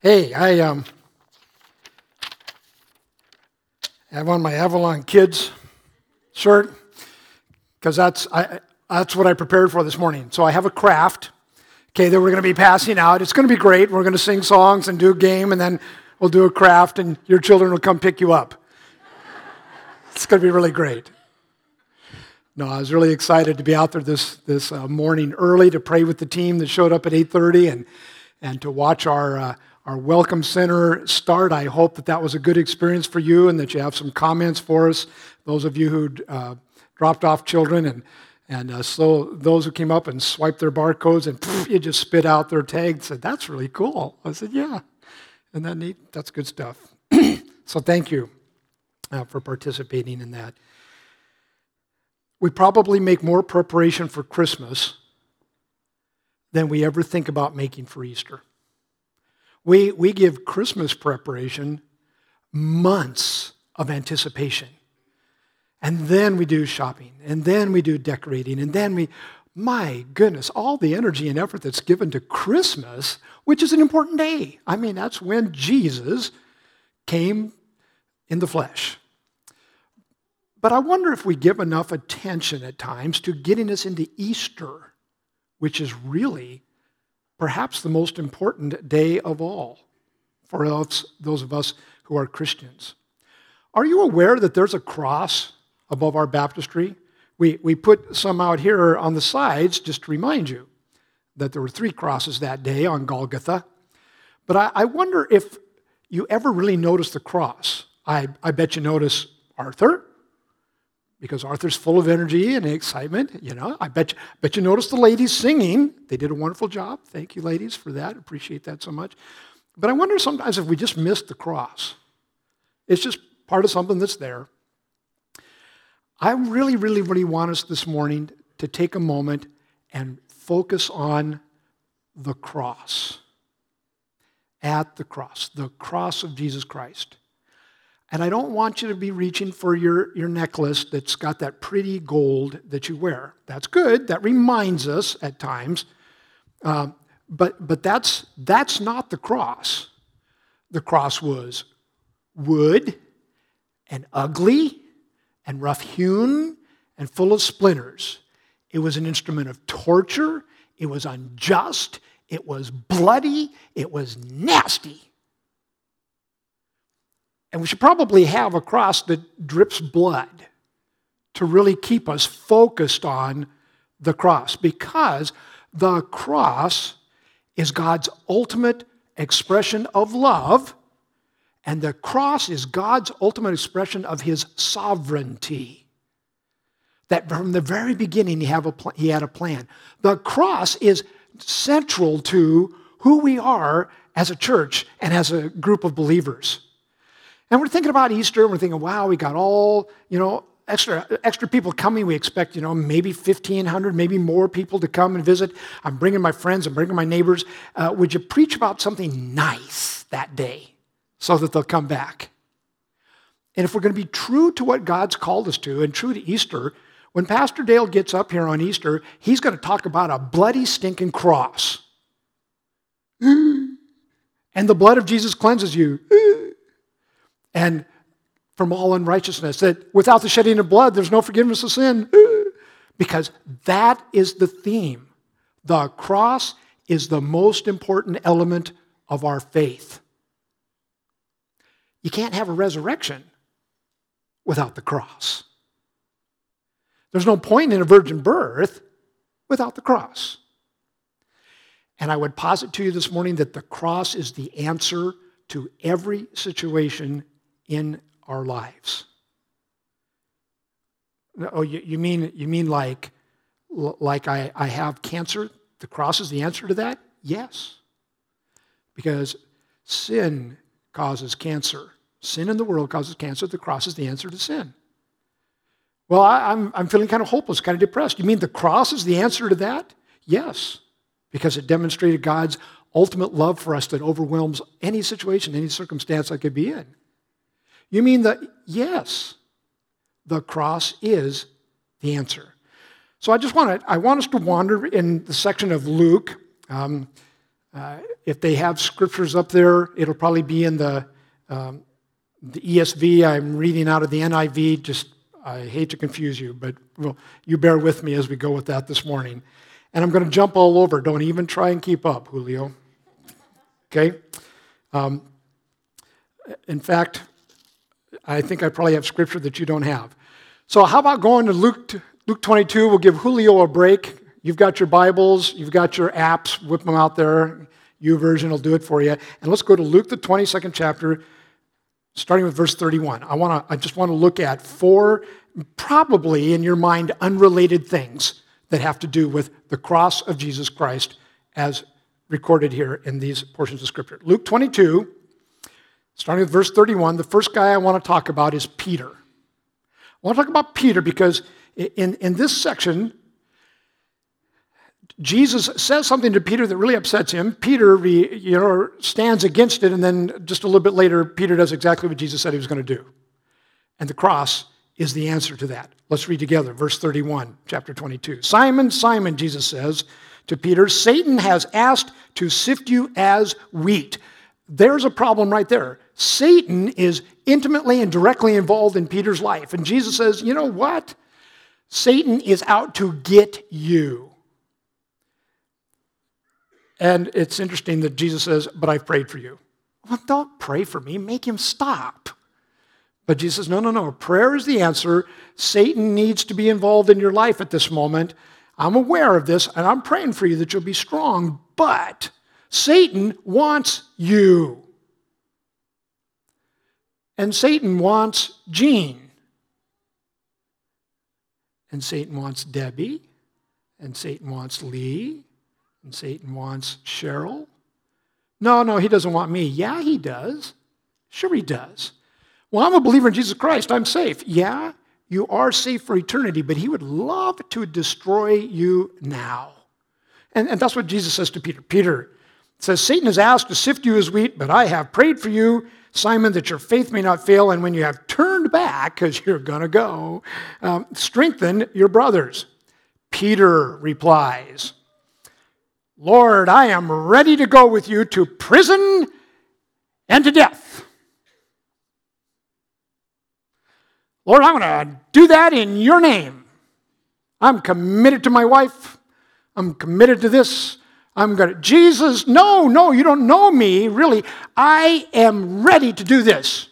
Hey, I um, have on my Avalon Kids shirt because that's I, that's what I prepared for this morning. So I have a craft, okay, that we're going to be passing out. It's going to be great. We're going to sing songs and do a game, and then we'll do a craft, and your children will come pick you up. it's going to be really great. No, I was really excited to be out there this this uh, morning early to pray with the team that showed up at 8:30 and and to watch our. Uh, our Welcome Center start. I hope that that was a good experience for you and that you have some comments for us. Those of you who uh, dropped off children and, and uh, so those who came up and swiped their barcodes and pff, you just spit out their tag said, That's really cool. I said, Yeah. Isn't that neat? That's good stuff. so thank you uh, for participating in that. We probably make more preparation for Christmas than we ever think about making for Easter. We, we give Christmas preparation months of anticipation. And then we do shopping, and then we do decorating, and then we, my goodness, all the energy and effort that's given to Christmas, which is an important day. I mean, that's when Jesus came in the flesh. But I wonder if we give enough attention at times to getting us into Easter, which is really perhaps the most important day of all for us, those of us who are Christians. Are you aware that there's a cross above our baptistry? We, we put some out here on the sides just to remind you that there were three crosses that day on Golgotha. But I, I wonder if you ever really notice the cross. I, I bet you notice Arthur, because Arthur's full of energy and excitement. You know, I bet you, bet you noticed the ladies singing. They did a wonderful job. Thank you, ladies, for that. Appreciate that so much. But I wonder sometimes if we just missed the cross. It's just part of something that's there. I really, really, really want us this morning to take a moment and focus on the cross. At the cross, the cross of Jesus Christ. And I don't want you to be reaching for your, your necklace that's got that pretty gold that you wear. That's good. That reminds us at times. Uh, but but that's, that's not the cross. The cross was wood and ugly and rough hewn and full of splinters. It was an instrument of torture. It was unjust. It was bloody. It was nasty. And we should probably have a cross that drips blood to really keep us focused on the cross because the cross is God's ultimate expression of love, and the cross is God's ultimate expression of his sovereignty. That from the very beginning, he, have a pl- he had a plan. The cross is central to who we are as a church and as a group of believers. And we're thinking about Easter, and we're thinking, wow, we got all, you know, extra, extra people coming. We expect, you know, maybe 1,500, maybe more people to come and visit. I'm bringing my friends, I'm bringing my neighbors. Uh, would you preach about something nice that day so that they'll come back? And if we're going to be true to what God's called us to and true to Easter, when Pastor Dale gets up here on Easter, he's going to talk about a bloody, stinking cross. And the blood of Jesus cleanses you and from all unrighteousness. That without the shedding of blood, there's no forgiveness of sin. Because that is the theme. The cross is the most important element of our faith. You can't have a resurrection without the cross. There's no point in a virgin birth without the cross. And I would posit to you this morning that the cross is the answer to every situation in our lives. Oh, you, you mean you mean like like I, I have cancer? The cross is the answer to that? Yes. Because sin causes cancer. Sin in the world causes cancer. The cross is the answer to sin. Well, I, I'm, I'm feeling kind of hopeless, kind of depressed. You mean the cross is the answer to that? Yes, because it demonstrated God's ultimate love for us that overwhelms any situation, any circumstance I could be in. You mean that, yes, the cross is the answer. So I just want to, I want us to wander in the section of Luke. Um, Uh, if they have scriptures up there, it'll probably be in the, um, the ESV. I'm reading out of the NIV. Just, I hate to confuse you, but well, you bear with me as we go with that this morning. And I'm going to jump all over. Don't even try and keep up, Julio. Okay? Um, in fact, I think I probably have scripture that you don't have. So, how about going to Luke, Luke 22? We'll give Julio a break. You've got your Bibles, you've got your apps, whip them out there. YouVersion will do it for you. And let's go to Luke, the 22nd chapter, starting with verse 31. I, wanna, I just want to look at four, probably in your mind, unrelated things that have to do with the cross of Jesus Christ as recorded here in these portions of Scripture. Luke 22, starting with verse 31, the first guy I want to talk about is Peter. I want to talk about Peter because in, in this section, Jesus says something to Peter that really upsets him. Peter you know, stands against it, and then just a little bit later, Peter does exactly what Jesus said he was going to do. And the cross is the answer to that. Let's read together, verse 31, chapter 22. Simon, Simon, Jesus says to Peter, Satan has asked to sift you as wheat. There's a problem right there. Satan is intimately and directly involved in Peter's life. And Jesus says, You know what? Satan is out to get you. And it's interesting that Jesus says, But I've prayed for you. Well, don't pray for me, make him stop. But Jesus says, No, no, no. Prayer is the answer. Satan needs to be involved in your life at this moment. I'm aware of this, and I'm praying for you that you'll be strong, but Satan wants you. And Satan wants Jean. And Satan wants Debbie. And Satan wants Lee. And Satan wants Cheryl. No, no, he doesn't want me. Yeah, he does. Sure, he does. Well, I'm a believer in Jesus Christ. I'm safe. Yeah, you are safe for eternity, but he would love to destroy you now. And, and that's what Jesus says to Peter. Peter says, Satan has asked to sift you as wheat, but I have prayed for you, Simon, that your faith may not fail. And when you have turned back, because you're going to go, um, strengthen your brothers. Peter replies, Lord, I am ready to go with you to prison and to death. Lord, I'm going to do that in your name. I'm committed to my wife. I'm committed to this. I'm going to, Jesus, no, no, you don't know me, really. I am ready to do this.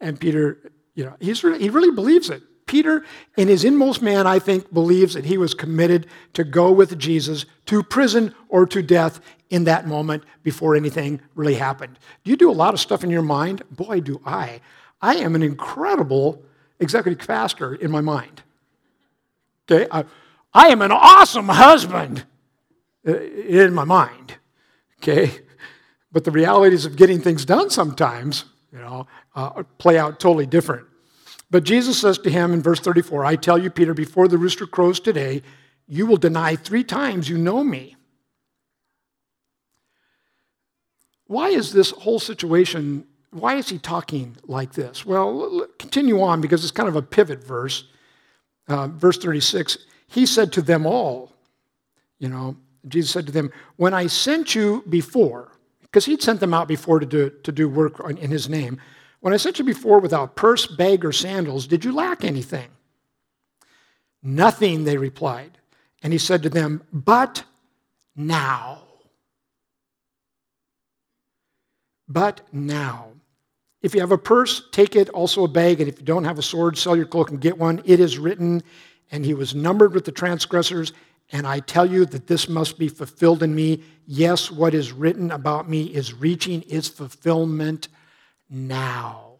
And Peter, you know, he's really, he really believes it. Peter, in his inmost man, I think, believes that he was committed to go with Jesus to prison or to death in that moment before anything really happened. Do you do a lot of stuff in your mind? Boy, do I. I am an incredible executive pastor in my mind. Okay? I, I am an awesome husband in my mind. Okay? But the realities of getting things done sometimes, you know, uh, play out totally different. But Jesus says to him in verse 34 I tell you, Peter, before the rooster crows today, you will deny three times you know me. Why is this whole situation why is he talking like this? Well, continue on because it's kind of a pivot verse. Uh, verse 36 He said to them all, you know, Jesus said to them, When I sent you before, because he'd sent them out before to do, to do work in his name, when I sent you before without purse, bag, or sandals, did you lack anything? Nothing, they replied. And he said to them, But now. But now. If you have a purse, take it, also a bag, and if you don't have a sword, sell your cloak and get one. It is written, and he was numbered with the transgressors, and I tell you that this must be fulfilled in me. Yes, what is written about me is reaching its fulfillment now.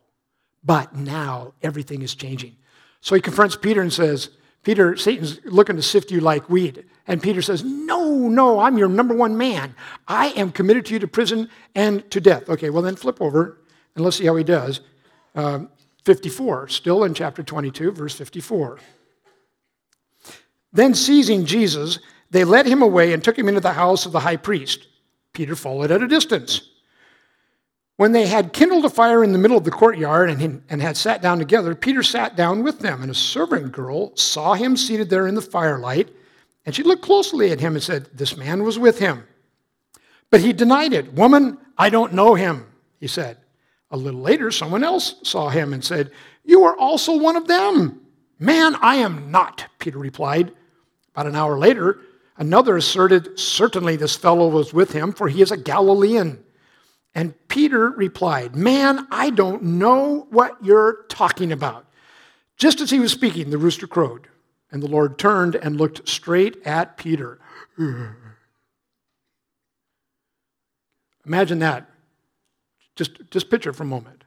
But now everything is changing. So he confronts Peter and says, Peter, Satan's looking to sift you like wheat. And Peter says, No, no, I'm your number one man. I am committed to you to prison and to death. Okay, well, then flip over and let's see how he does. Um, 54, still in chapter 22, verse 54. Then seizing Jesus, they led him away and took him into the house of the high priest. Peter followed at a distance. When they had kindled a fire in the middle of the courtyard and, and had sat down together, Peter sat down with them, and a servant girl saw him seated there in the firelight, and she looked closely at him and said, This man was with him. But he denied it. Woman, I don't know him, he said. A little later, someone else saw him and said, You are also one of them. Man, I am not, Peter replied. About an hour later, another asserted, Certainly this fellow was with him, for he is a Galilean. And Peter replied, Man, I don't know what you're talking about. Just as he was speaking, the rooster crowed, and the Lord turned and looked straight at Peter. Imagine that. Just, just picture for a moment.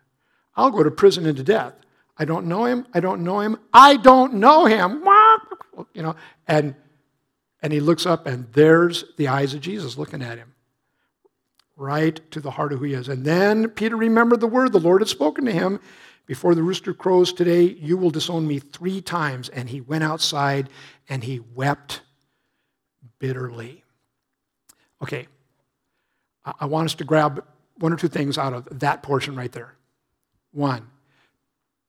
I'll go to prison and to death. I don't know him. I don't know him. I don't know him. You know, and and he looks up and there's the eyes of Jesus looking at him. Right to the heart of who he is. And then Peter remembered the word the Lord had spoken to him. Before the rooster crows today, you will disown me three times. And he went outside and he wept bitterly. Okay, I want us to grab one or two things out of that portion right there. One,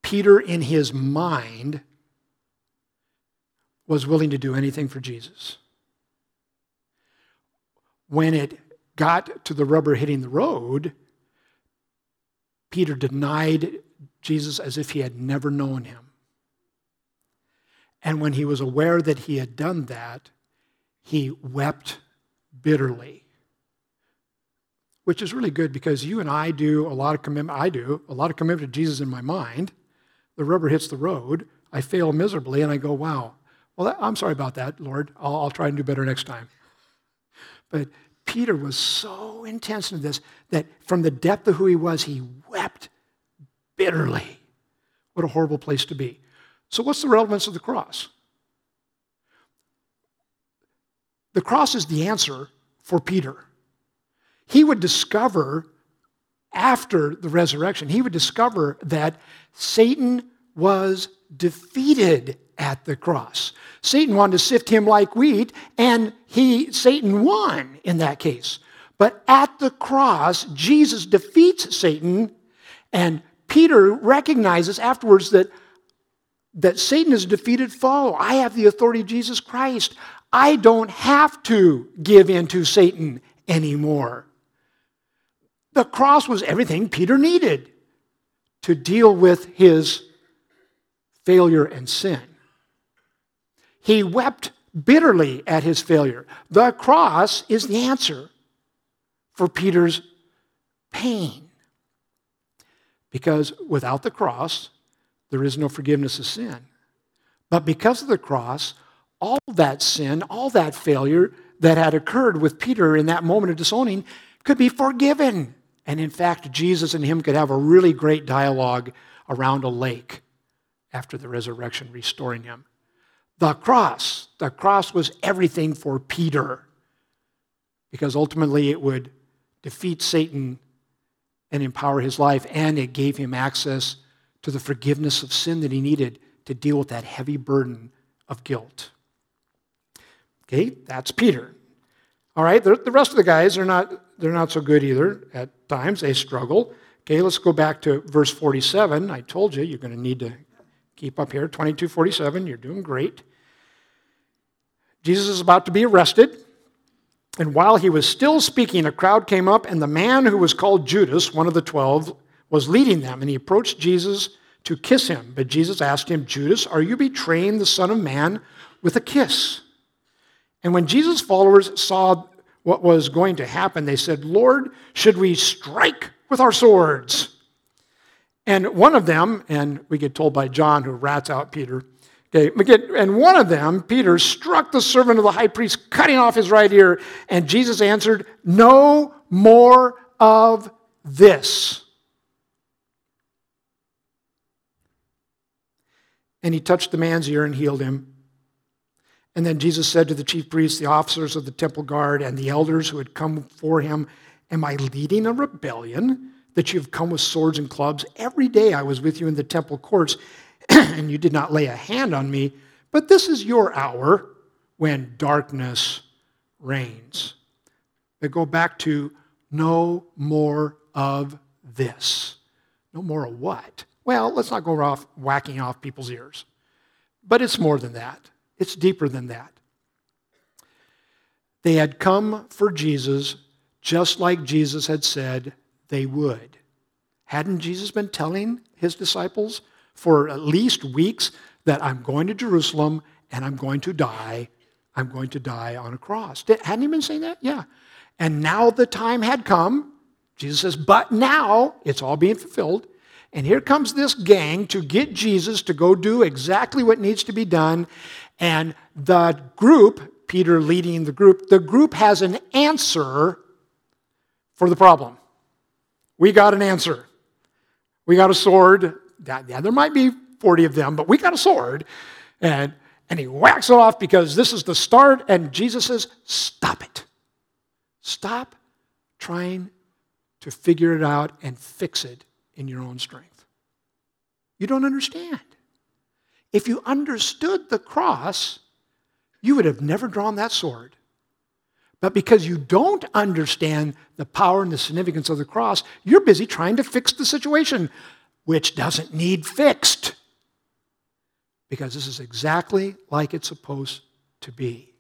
Peter, in his mind, was willing to do anything for Jesus. When it got to the rubber hitting the road, Peter denied Jesus as if he had never known him. And when he was aware that he had done that, he wept bitterly which is really good because you and I do a lot of commitment. I do a lot of commitment to Jesus in my mind. The rubber hits the road. I fail miserably, and I go, "Wow, well, that, I'm sorry about that, Lord. I'll, I'll try and do better next time." But Peter was so intense in this that from the depth of who he was, he wept bitterly. What a horrible place to be. So, what's the relevance of the cross? The cross is the answer for Peter he would discover after the resurrection, he would discover that Satan was defeated at the cross. Satan wanted to sift him like wheat, and he Satan won in that case. But at the cross, Jesus defeats Satan, and Peter recognizes afterwards that, that Satan is defeated foe. I have the authority of Jesus Christ. I don't have to give in to Satan anymore. The cross was everything Peter needed to deal with his failure and sin. He wept bitterly at his failure. The cross is the answer for Peter's pain. Because without the cross, there is no forgiveness of sin. But because of the cross, all that sin, all that failure that had occurred with Peter in that moment of disowning could be forgiven. And in fact, Jesus and him could have a really great dialogue around a lake after the resurrection, restoring him. The cross, the cross was everything for Peter because ultimately it would defeat Satan and empower his life, and it gave him access to the forgiveness of sin that he needed to deal with that heavy burden of guilt. Okay, that's Peter. All right, the, rest of the guys are not, they're not so good either. At times they struggle. Okay, let's go back to verse 47. I told you you're going to need to keep up here. 2247, you're doing great. Jesus is about to be arrested. And while he was still speaking, a crowd came up, and the man who was called Judas, one of the twelve, was leading them. And he approached Jesus to kiss him. But Jesus asked him, Judas, are you betraying the Son of Man with a kiss? And when Jesus' followers saw what was going to happen, they said, Lord, should we strike with our swords? And one of them, and we get told by John, who rats out Peter, okay, and one of them, Peter, struck the servant of the high priest, cutting off his right ear. And Jesus answered, No more of this. And he touched the man's ear and healed him. And then Jesus said to the chief priests, the officers of the temple guard, and the elders who had come for him, Am I leading a rebellion that you've come with swords and clubs? Every day I was with you in the temple courts, and you did not lay a hand on me. But this is your hour when darkness reigns. They go back to no more of this. No more of what? Well, let's not go off whacking off people's ears. But it's more than that. It's deeper than that. They had come for Jesus just like Jesus had said they would. Hadn't Jesus been telling his disciples for at least weeks that I'm going to Jerusalem and I'm going to die? I'm going to die on a cross. Hadn't he been saying that? Yeah. And now the time had come. Jesus says, but now it's all being fulfilled. And here comes this gang to get Jesus to go do exactly what needs to be done. And the group, Peter leading the group, the group has an answer for the problem. We got an answer. We got a sword. Yeah, there might be 40 of them, but we got a sword. And, and he whacks it off because this is the start. And Jesus says, Stop it. Stop trying to figure it out and fix it in your own strength. You don't understand. If you understood the cross, you would have never drawn that sword. But because you don't understand the power and the significance of the cross, you're busy trying to fix the situation, which doesn't need fixed. Because this is exactly like it's supposed to be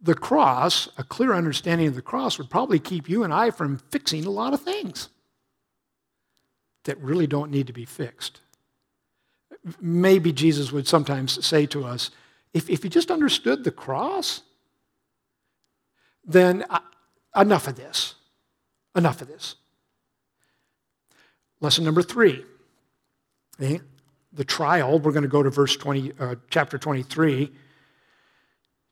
the cross, a clear understanding of the cross, would probably keep you and I from fixing a lot of things that really don't need to be fixed. Maybe Jesus would sometimes say to us, if, if you just understood the cross, then uh, enough of this. Enough of this. Lesson number three. Okay? The trial, we're going to go to verse 20, uh, chapter 23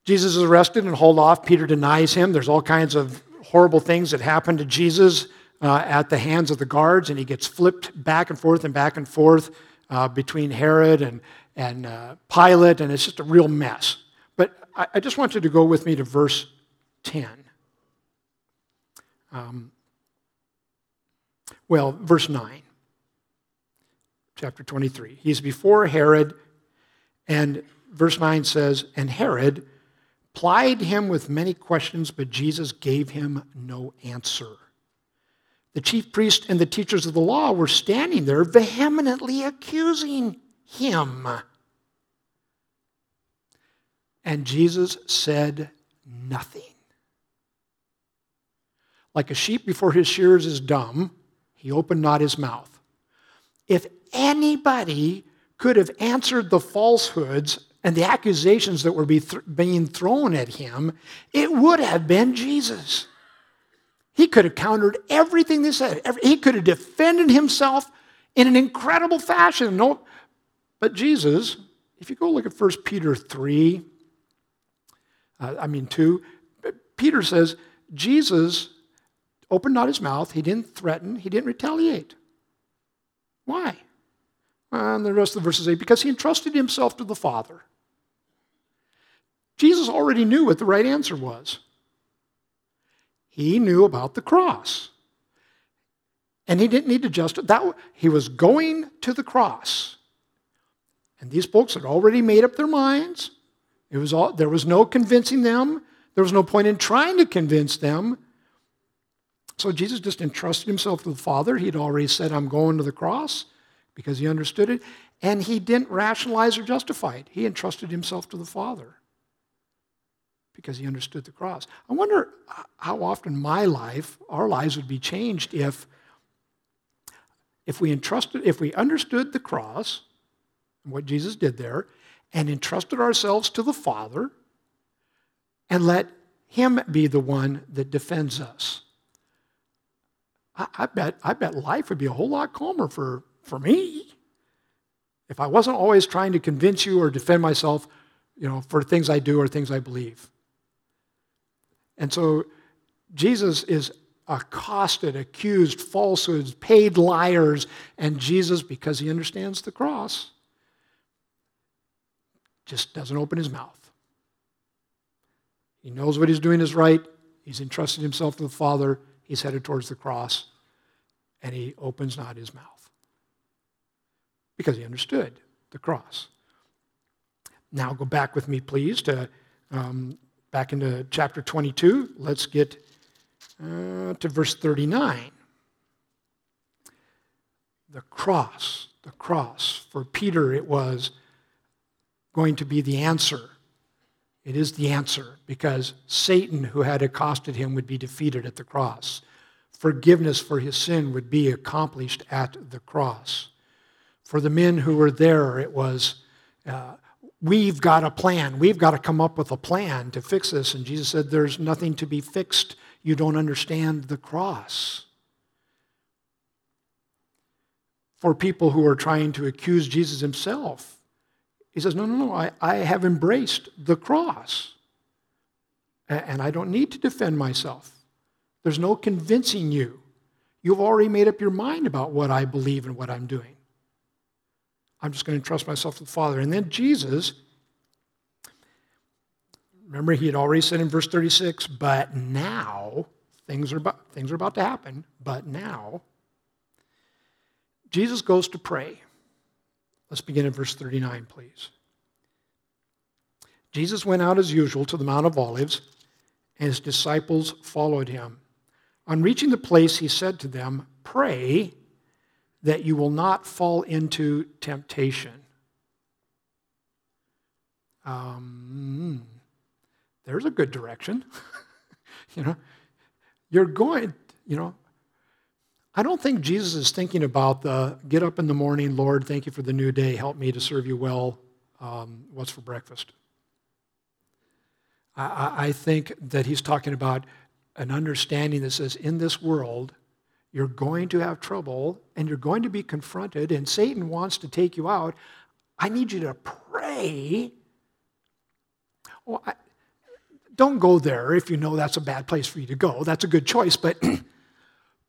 Jesus is arrested and hauled off. Peter denies him. There's all kinds of horrible things that happen to Jesus uh, at the hands of the guards, and he gets flipped back and forth and back and forth uh, between Herod and, and uh, Pilate, and it's just a real mess. But I, I, just want you to go with me to verse 10. Um, well, verse 9, chapter 23. He's before Herod, and verse 9 says, And Herod, plied him with many questions, but Jesus gave him no answer. The chief priests and the teachers of the law were standing there vehemently accusing him. And Jesus said nothing. Like a sheep before his shears is dumb, he opened not his mouth. If anybody could have answered the falsehoods and the accusations that were being thrown at him, it would have been Jesus. He could have countered everything they said. He could have defended himself in an incredible fashion. No, but Jesus, if you go look at 1 Peter 3, uh, I mean 2, Peter says, Jesus opened not his mouth, he didn't threaten, he didn't retaliate. Why? And the rest of the verses say, because he entrusted himself to the Father. Jesus already knew what the right answer was. He knew about the cross. And he didn't need to justify that. He was going to the cross. And these folks had already made up their minds. It was all, there was no convincing them. There was no point in trying to convince them. So Jesus just entrusted himself to the Father. He'd already said, I'm going to the cross because he understood it. And he didn't rationalize or justify it. He entrusted himself to the Father because he understood the cross. I wonder how often my life, our lives would be changed if, if we entrusted, if we understood the cross what Jesus did there, and entrusted ourselves to the Father, and let Him be the one that defends us. I, I bet, I bet life would be a whole lot calmer for, for me if I wasn't always trying to convince you or defend myself, you know, for things I do or things I believe. And so Jesus is accosted, accused, falsehoods, paid liars, and Jesus, because he understands the cross, just doesn't open his mouth. He knows what he's doing is right. He's entrusted himself to the Father. He's headed towards the cross, and he opens not his mouth because he understood the cross. Now, go back with me, please, to um, back into chapter 22. Let's get uh, to verse 39. The cross, the cross. For Peter, it was going to be the answer. It is the answer because Satan, who had accosted him, would be defeated at the cross. Forgiveness for his sin would be accomplished at the cross. For the men who were there, it was, uh, we've got a plan. We've got to come up with a plan to fix this. And Jesus said, There's nothing to be fixed. You don't understand the cross. For people who are trying to accuse Jesus himself, he says, No, no, no, I, I have embraced the cross. And I don't need to defend myself. There's no convincing you. You've already made up your mind about what I believe and what I'm doing. I'm just going to trust myself to the Father. And then Jesus, remember, he had already said in verse 36, but now, things are about, things are about to happen, but now, Jesus goes to pray. Let's begin at verse 39, please. Jesus went out as usual to the Mount of Olives, and his disciples followed him. On reaching the place, he said to them, Pray that you will not fall into temptation. Um, there's a good direction. you know, you're going, you know, I don't think Jesus is thinking about the get up in the morning, Lord, thank you for the new day, help me to serve you well. Um, what's for breakfast? I, I think that he's talking about an understanding that says, in this world, you're going to have trouble and you're going to be confronted, and Satan wants to take you out. I need you to pray. Well, I, don't go there if you know that's a bad place for you to go. That's a good choice, but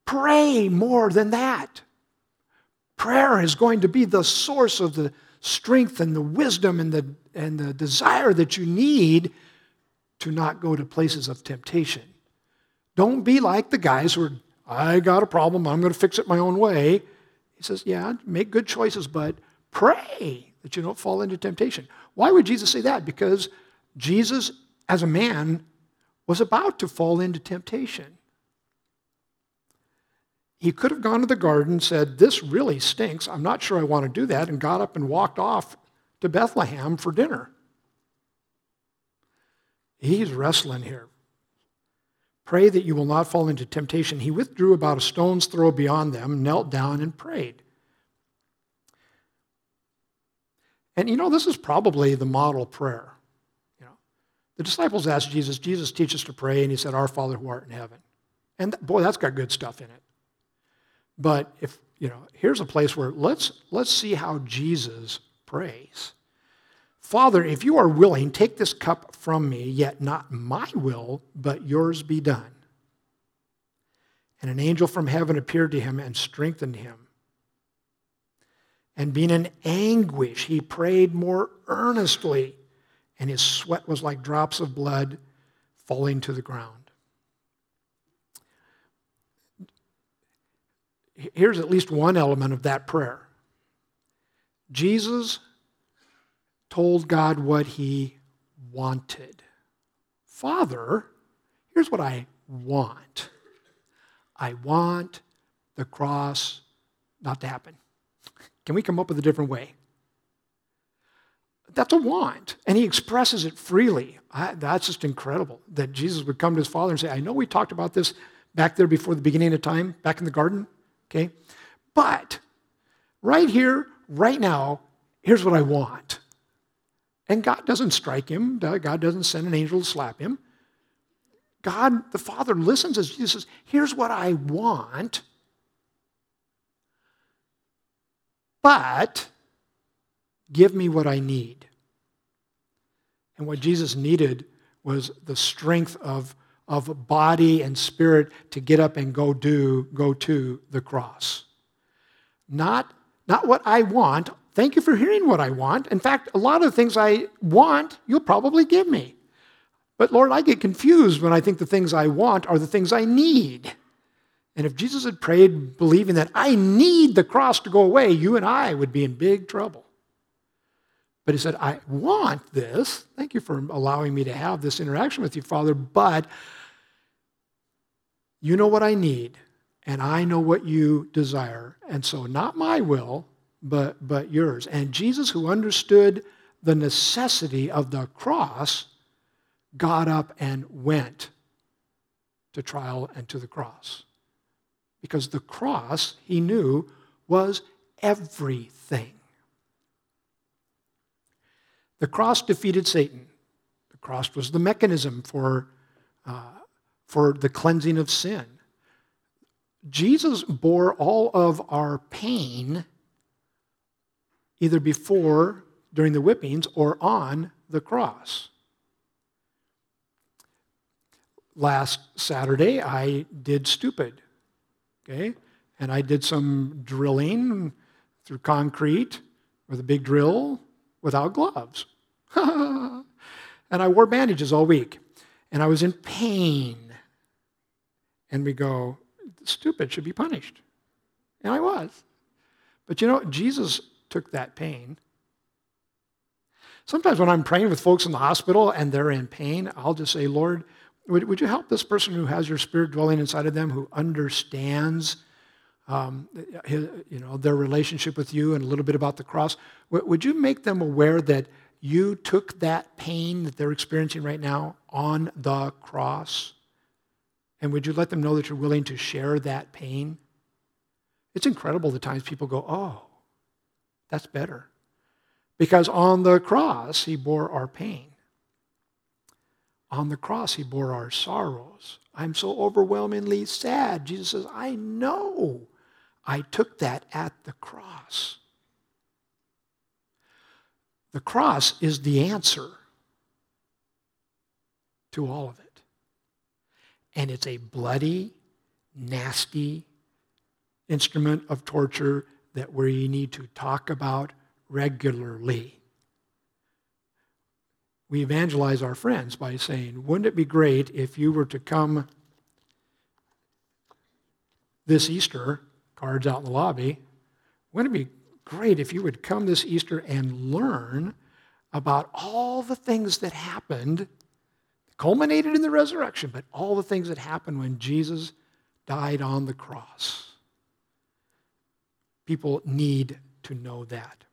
pray more than that. Prayer is going to be the source of the strength and the wisdom and the, and the desire that you need to not go to places of temptation. Don't be like the guys who are I got a problem. I'm going to fix it my own way. He says, Yeah, make good choices, but pray that you don't fall into temptation. Why would Jesus say that? Because Jesus, as a man, was about to fall into temptation. He could have gone to the garden, and said, This really stinks. I'm not sure I want to do that, and got up and walked off to Bethlehem for dinner. He's wrestling here. Pray that you will not fall into temptation. He withdrew about a stone's throw beyond them, knelt down, and prayed. And you know, this is probably the model prayer. You know, the disciples asked Jesus, Jesus, teach us to pray, and he said, Our Father who art in heaven. And boy, that's got good stuff in it. But if, you know, here's a place where let's let's see how Jesus prays. Father, if you are willing, take this cup from me, yet not my will, but yours be done. And an angel from heaven appeared to him and strengthened him. And being in anguish, he prayed more earnestly, and his sweat was like drops of blood falling to the ground. Here's at least one element of that prayer Jesus told God what he wanted. Father, here's what I want I want the cross not to happen. Can we come up with a different way? That's a want. And he expresses it freely. I, that's just incredible that Jesus would come to his father and say, I know we talked about this back there before the beginning of time, back in the garden, okay? But right here, right now, here's what I want. And God doesn't strike him, God doesn't send an angel to slap him. God, the Father, listens as Jesus says, Here's what I want, but give me what I need. And what Jesus needed was the strength of, of body and spirit to get up and go do, go to the cross. Not, not what I want, Thank you for hearing what I want. In fact, a lot of the things I want, you'll probably give me. But Lord, I get confused when I think the things I want are the things I need. And if Jesus had prayed believing that I need the cross to go away, you and I would be in big trouble. But he said, I want this. Thank you for allowing me to have this interaction with you, Father, but you know what I need, and I know what you desire. And so, not my will, but, but yours. And Jesus, who understood the necessity of the cross, got up and went to trial and to the cross. Because the cross, he knew, was everything. The cross defeated Satan. The cross was the mechanism for, uh, for the cleansing of sin. Jesus bore all of our pain either before, during the whippings, or on the cross. Last Saturday, I did stupid, okay? And I did some drilling through concrete with a big drill without gloves. and I wore bandages all week. And I was in pain. And we go, stupid should be punished. And I was. But you know, Jesus took that pain. Sometimes when I'm praying with folks in the hospital and they're in pain, I'll just say, Lord, would, would you help this person who has your spirit dwelling inside of them, who understands um, his, you know, their relationship with you and a little bit about the cross? Would you make them aware that you took that pain that they're experiencing right now on the cross? And would you let them know that you're willing to share that pain? It's incredible the times people go, oh, that's better. Because on the cross, he bore our pain. On the cross, he bore our sorrows. I'm so overwhelmingly sad. Jesus says, I know I took that at the cross. The cross is the answer to all of it. And it's a bloody, nasty instrument of torture that we need to talk about regularly. We evangelize our friends by saying, Wouldn't it be great if you were to come this Easter, cards out in the lobby? Wouldn't it be great if you would come this Easter and learn about all the things that happened, culminated in the resurrection, but all the things that happened when Jesus died on the cross? People need to know that.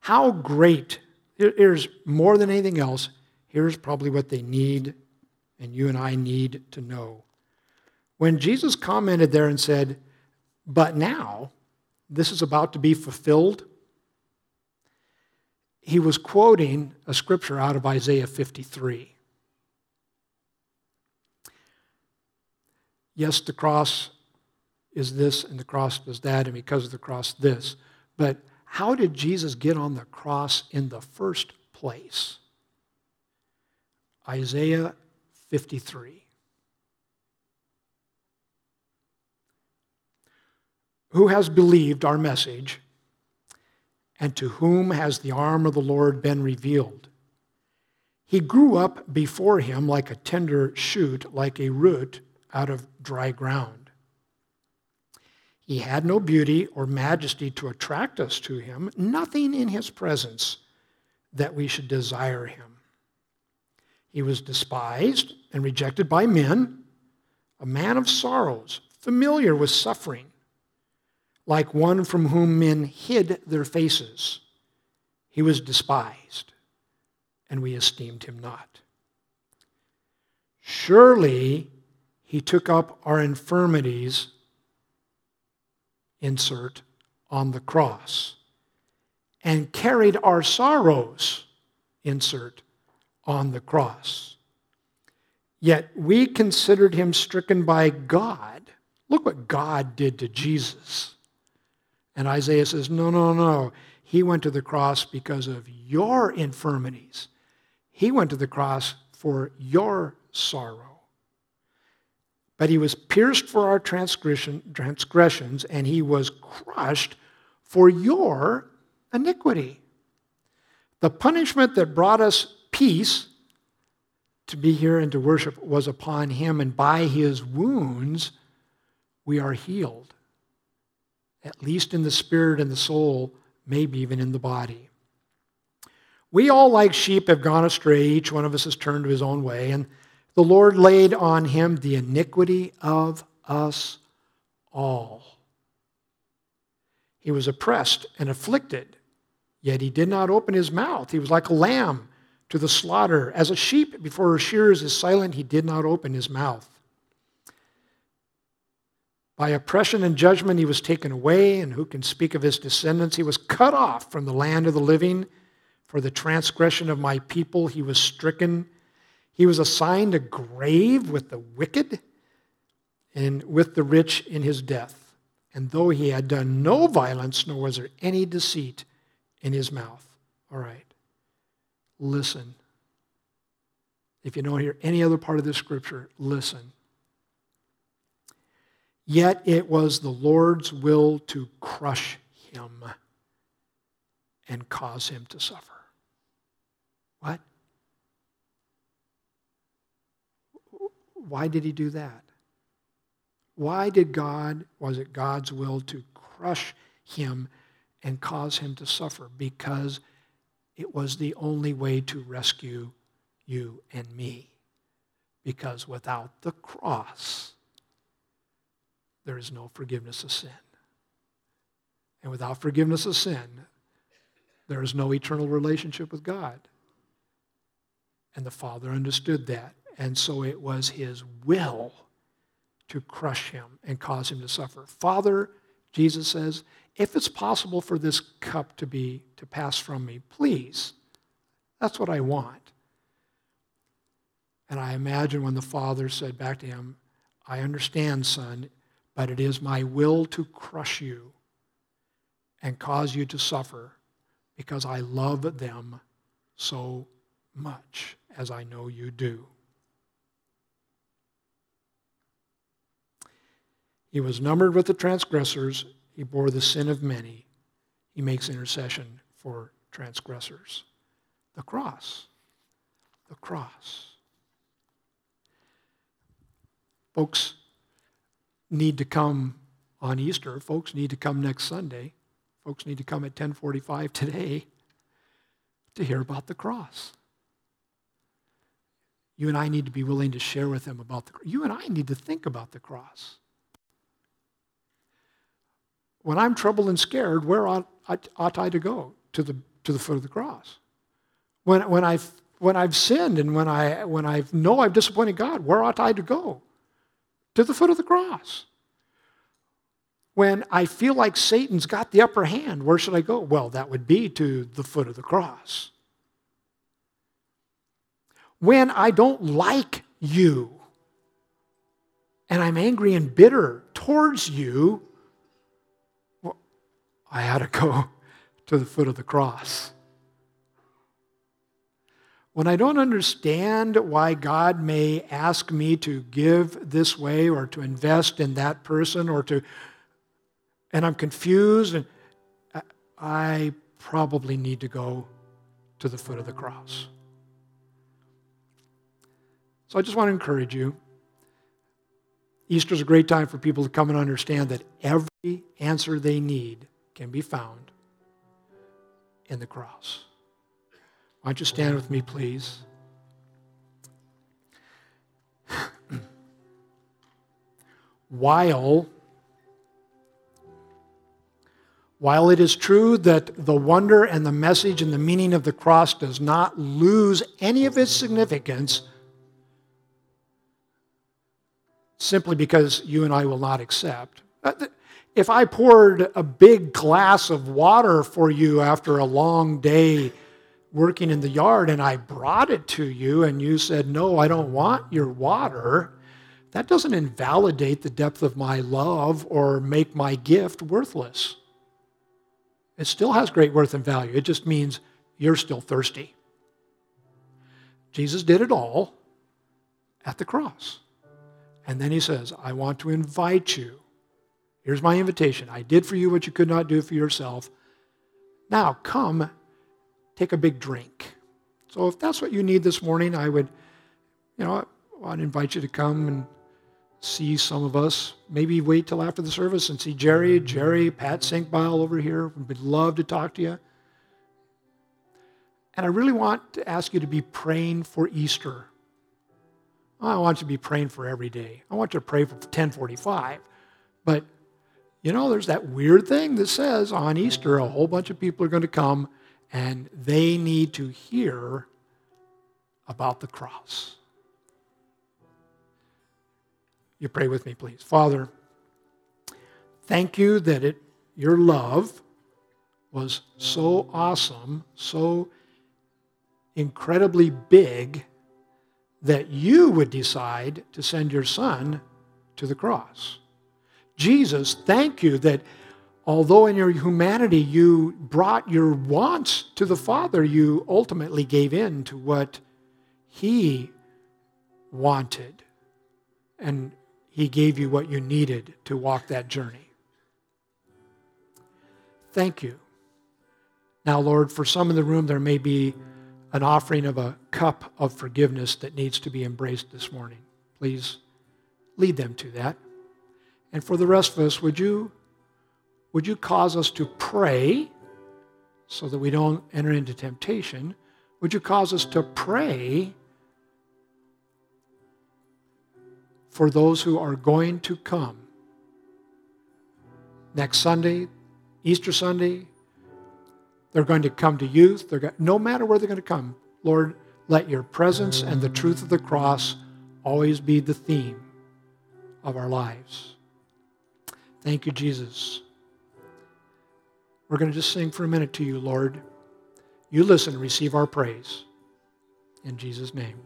How great, here's more than anything else, here's probably what they need, and you and I need to know. When Jesus commented there and said, But now, this is about to be fulfilled, he was quoting a scripture out of Isaiah 53. Yes, the cross is this and the cross does that, and because of the cross, this. But how did Jesus get on the cross in the first place? Isaiah 53. Who has believed our message, and to whom has the arm of the Lord been revealed? He grew up before him like a tender shoot, like a root out of dry ground. He had no beauty or majesty to attract us to him, nothing in his presence that we should desire him. He was despised and rejected by men, a man of sorrows, familiar with suffering, like one from whom men hid their faces. He was despised, and we esteemed him not. Surely he took up our infirmities insert on the cross and carried our sorrows insert on the cross. Yet we considered him stricken by God. Look what God did to Jesus. And Isaiah says, No, no, no. He went to the cross because of your infirmities. He went to the cross for your sorrow. But he was pierced for our transgression, transgressions, and he was crushed for your iniquity. The punishment that brought us peace to be here and to worship was upon him, and by his wounds we are healed, at least in the spirit and the soul, maybe even in the body. We all, like sheep, have gone astray. Each one of us has turned to his own way, and the Lord laid on him the iniquity of us all. He was oppressed and afflicted, yet he did not open his mouth. He was like a lamb to the slaughter. As a sheep before her shearers is silent, he did not open his mouth. By oppression and judgment he was taken away, and who can speak of his descendants? He was cut off from the land of the living. For the transgression of my people he was stricken. He was assigned a grave with the wicked and with the rich in his death. And though he had done no violence, nor was there any deceit in his mouth. All right. Listen. If you don't hear any other part of this scripture, listen. Yet it was the Lord's will to crush him and cause him to suffer. What? Why did he do that? Why did God, was it God's will to crush him and cause him to suffer? Because it was the only way to rescue you and me. Because without the cross, there is no forgiveness of sin. And without forgiveness of sin, there is no eternal relationship with God. And the Father understood that. And so it was his will to crush him and cause him to suffer. Father, Jesus says, if it's possible for this cup to be to pass from me, please. That's what I want. And I imagine when the father said back to him, I understand, son, but it is my will to crush you and cause you to suffer because I love them so much, as I know you do. He was numbered with the transgressors. He bore the sin of many. He makes intercession for transgressors. The cross. The cross. Folks, need to come on Easter. Folks need to come next Sunday. Folks need to come at 1045 today to hear about the cross. You and I need to be willing to share with them about the You and I need to think about the cross. When I'm troubled and scared, where ought, ought I to go? To the, to the foot of the cross. When, when, I've, when I've sinned and when I, when I know I've disappointed God, where ought I to go? To the foot of the cross. When I feel like Satan's got the upper hand, where should I go? Well, that would be to the foot of the cross. When I don't like you and I'm angry and bitter towards you, well, I ought to go to the foot of the cross when I don't understand why God may ask me to give this way or to invest in that person or to, and I'm confused, and I probably need to go to the foot of the cross. So I just want to encourage you. Easter is a great time for people to come and understand that every answer they need can be found in the cross. Why don't you stand with me, please? while while it is true that the wonder and the message and the meaning of the cross does not lose any of its significance simply because you and I will not accept. Uh, if I poured a big glass of water for you after a long day working in the yard and I brought it to you and you said, No, I don't want your water, that doesn't invalidate the depth of my love or make my gift worthless. It still has great worth and value. It just means you're still thirsty. Jesus did it all at the cross. And then he says, I want to invite you. Here's my invitation. I did for you what you could not do for yourself. Now come take a big drink. So if that's what you need this morning, I would, you know, I'd invite you to come and see some of us. Maybe wait till after the service and see Jerry, Jerry, Pat Sinkbile over here. We'd love to talk to you. And I really want to ask you to be praying for Easter. I want you to be praying for every day. I want you to pray for 1045. But, you know, there's that weird thing that says on Easter a whole bunch of people are going to come and they need to hear about the cross. You pray with me, please. Father, thank you that it, your love was so awesome, so incredibly big, that you would decide to send your son to the cross. Jesus, thank you that although in your humanity you brought your wants to the Father, you ultimately gave in to what He wanted. And He gave you what you needed to walk that journey. Thank you. Now, Lord, for some in the room, there may be an offering of a cup of forgiveness that needs to be embraced this morning. Please lead them to that. And for the rest of us, would you, would you cause us to pray so that we don't enter into temptation? Would you cause us to pray for those who are going to come next Sunday, Easter Sunday? They're going to come to youth. They're going, no matter where they're going to come, Lord, let your presence and the truth of the cross always be the theme of our lives. Thank you, Jesus. We're going to just sing for a minute to you, Lord. You listen, and receive our praise. In Jesus' name.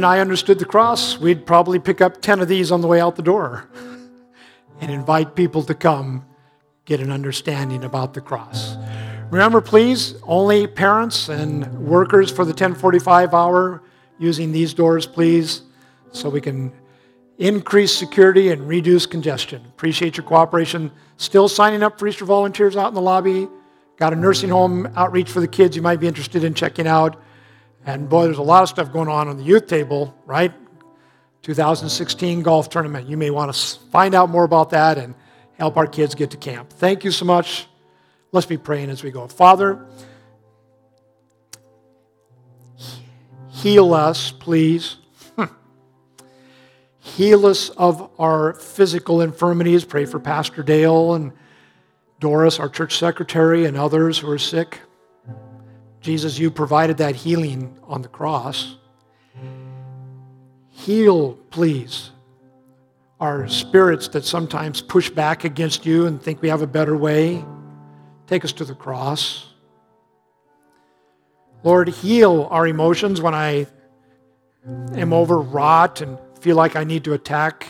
And I understood the cross, we'd probably pick up 10 of these on the way out the door and invite people to come get an understanding about the cross. Remember, please, only parents and workers for the 1045 hour using these doors, please, so we can increase security and reduce congestion. Appreciate your cooperation. Still signing up for Easter volunteers out in the lobby. Got a nursing home outreach for the kids you might be interested in checking out. And boy, there's a lot of stuff going on on the youth table, right? 2016 golf tournament. You may want to find out more about that and help our kids get to camp. Thank you so much. Let's be praying as we go. Father, heal us, please. Hmm. heal us of our physical infirmities. Pray for Pastor Dale and Doris, our church secretary, and others who are sick. Jesus, you provided that healing on the cross. Heal, please, our spirits that sometimes push back against you and think we have a better way. Take us to the cross. Lord, heal our emotions when I am overwrought and feel like I need to attack.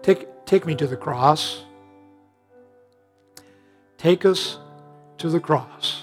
Take, take me to the cross. Take us to the cross.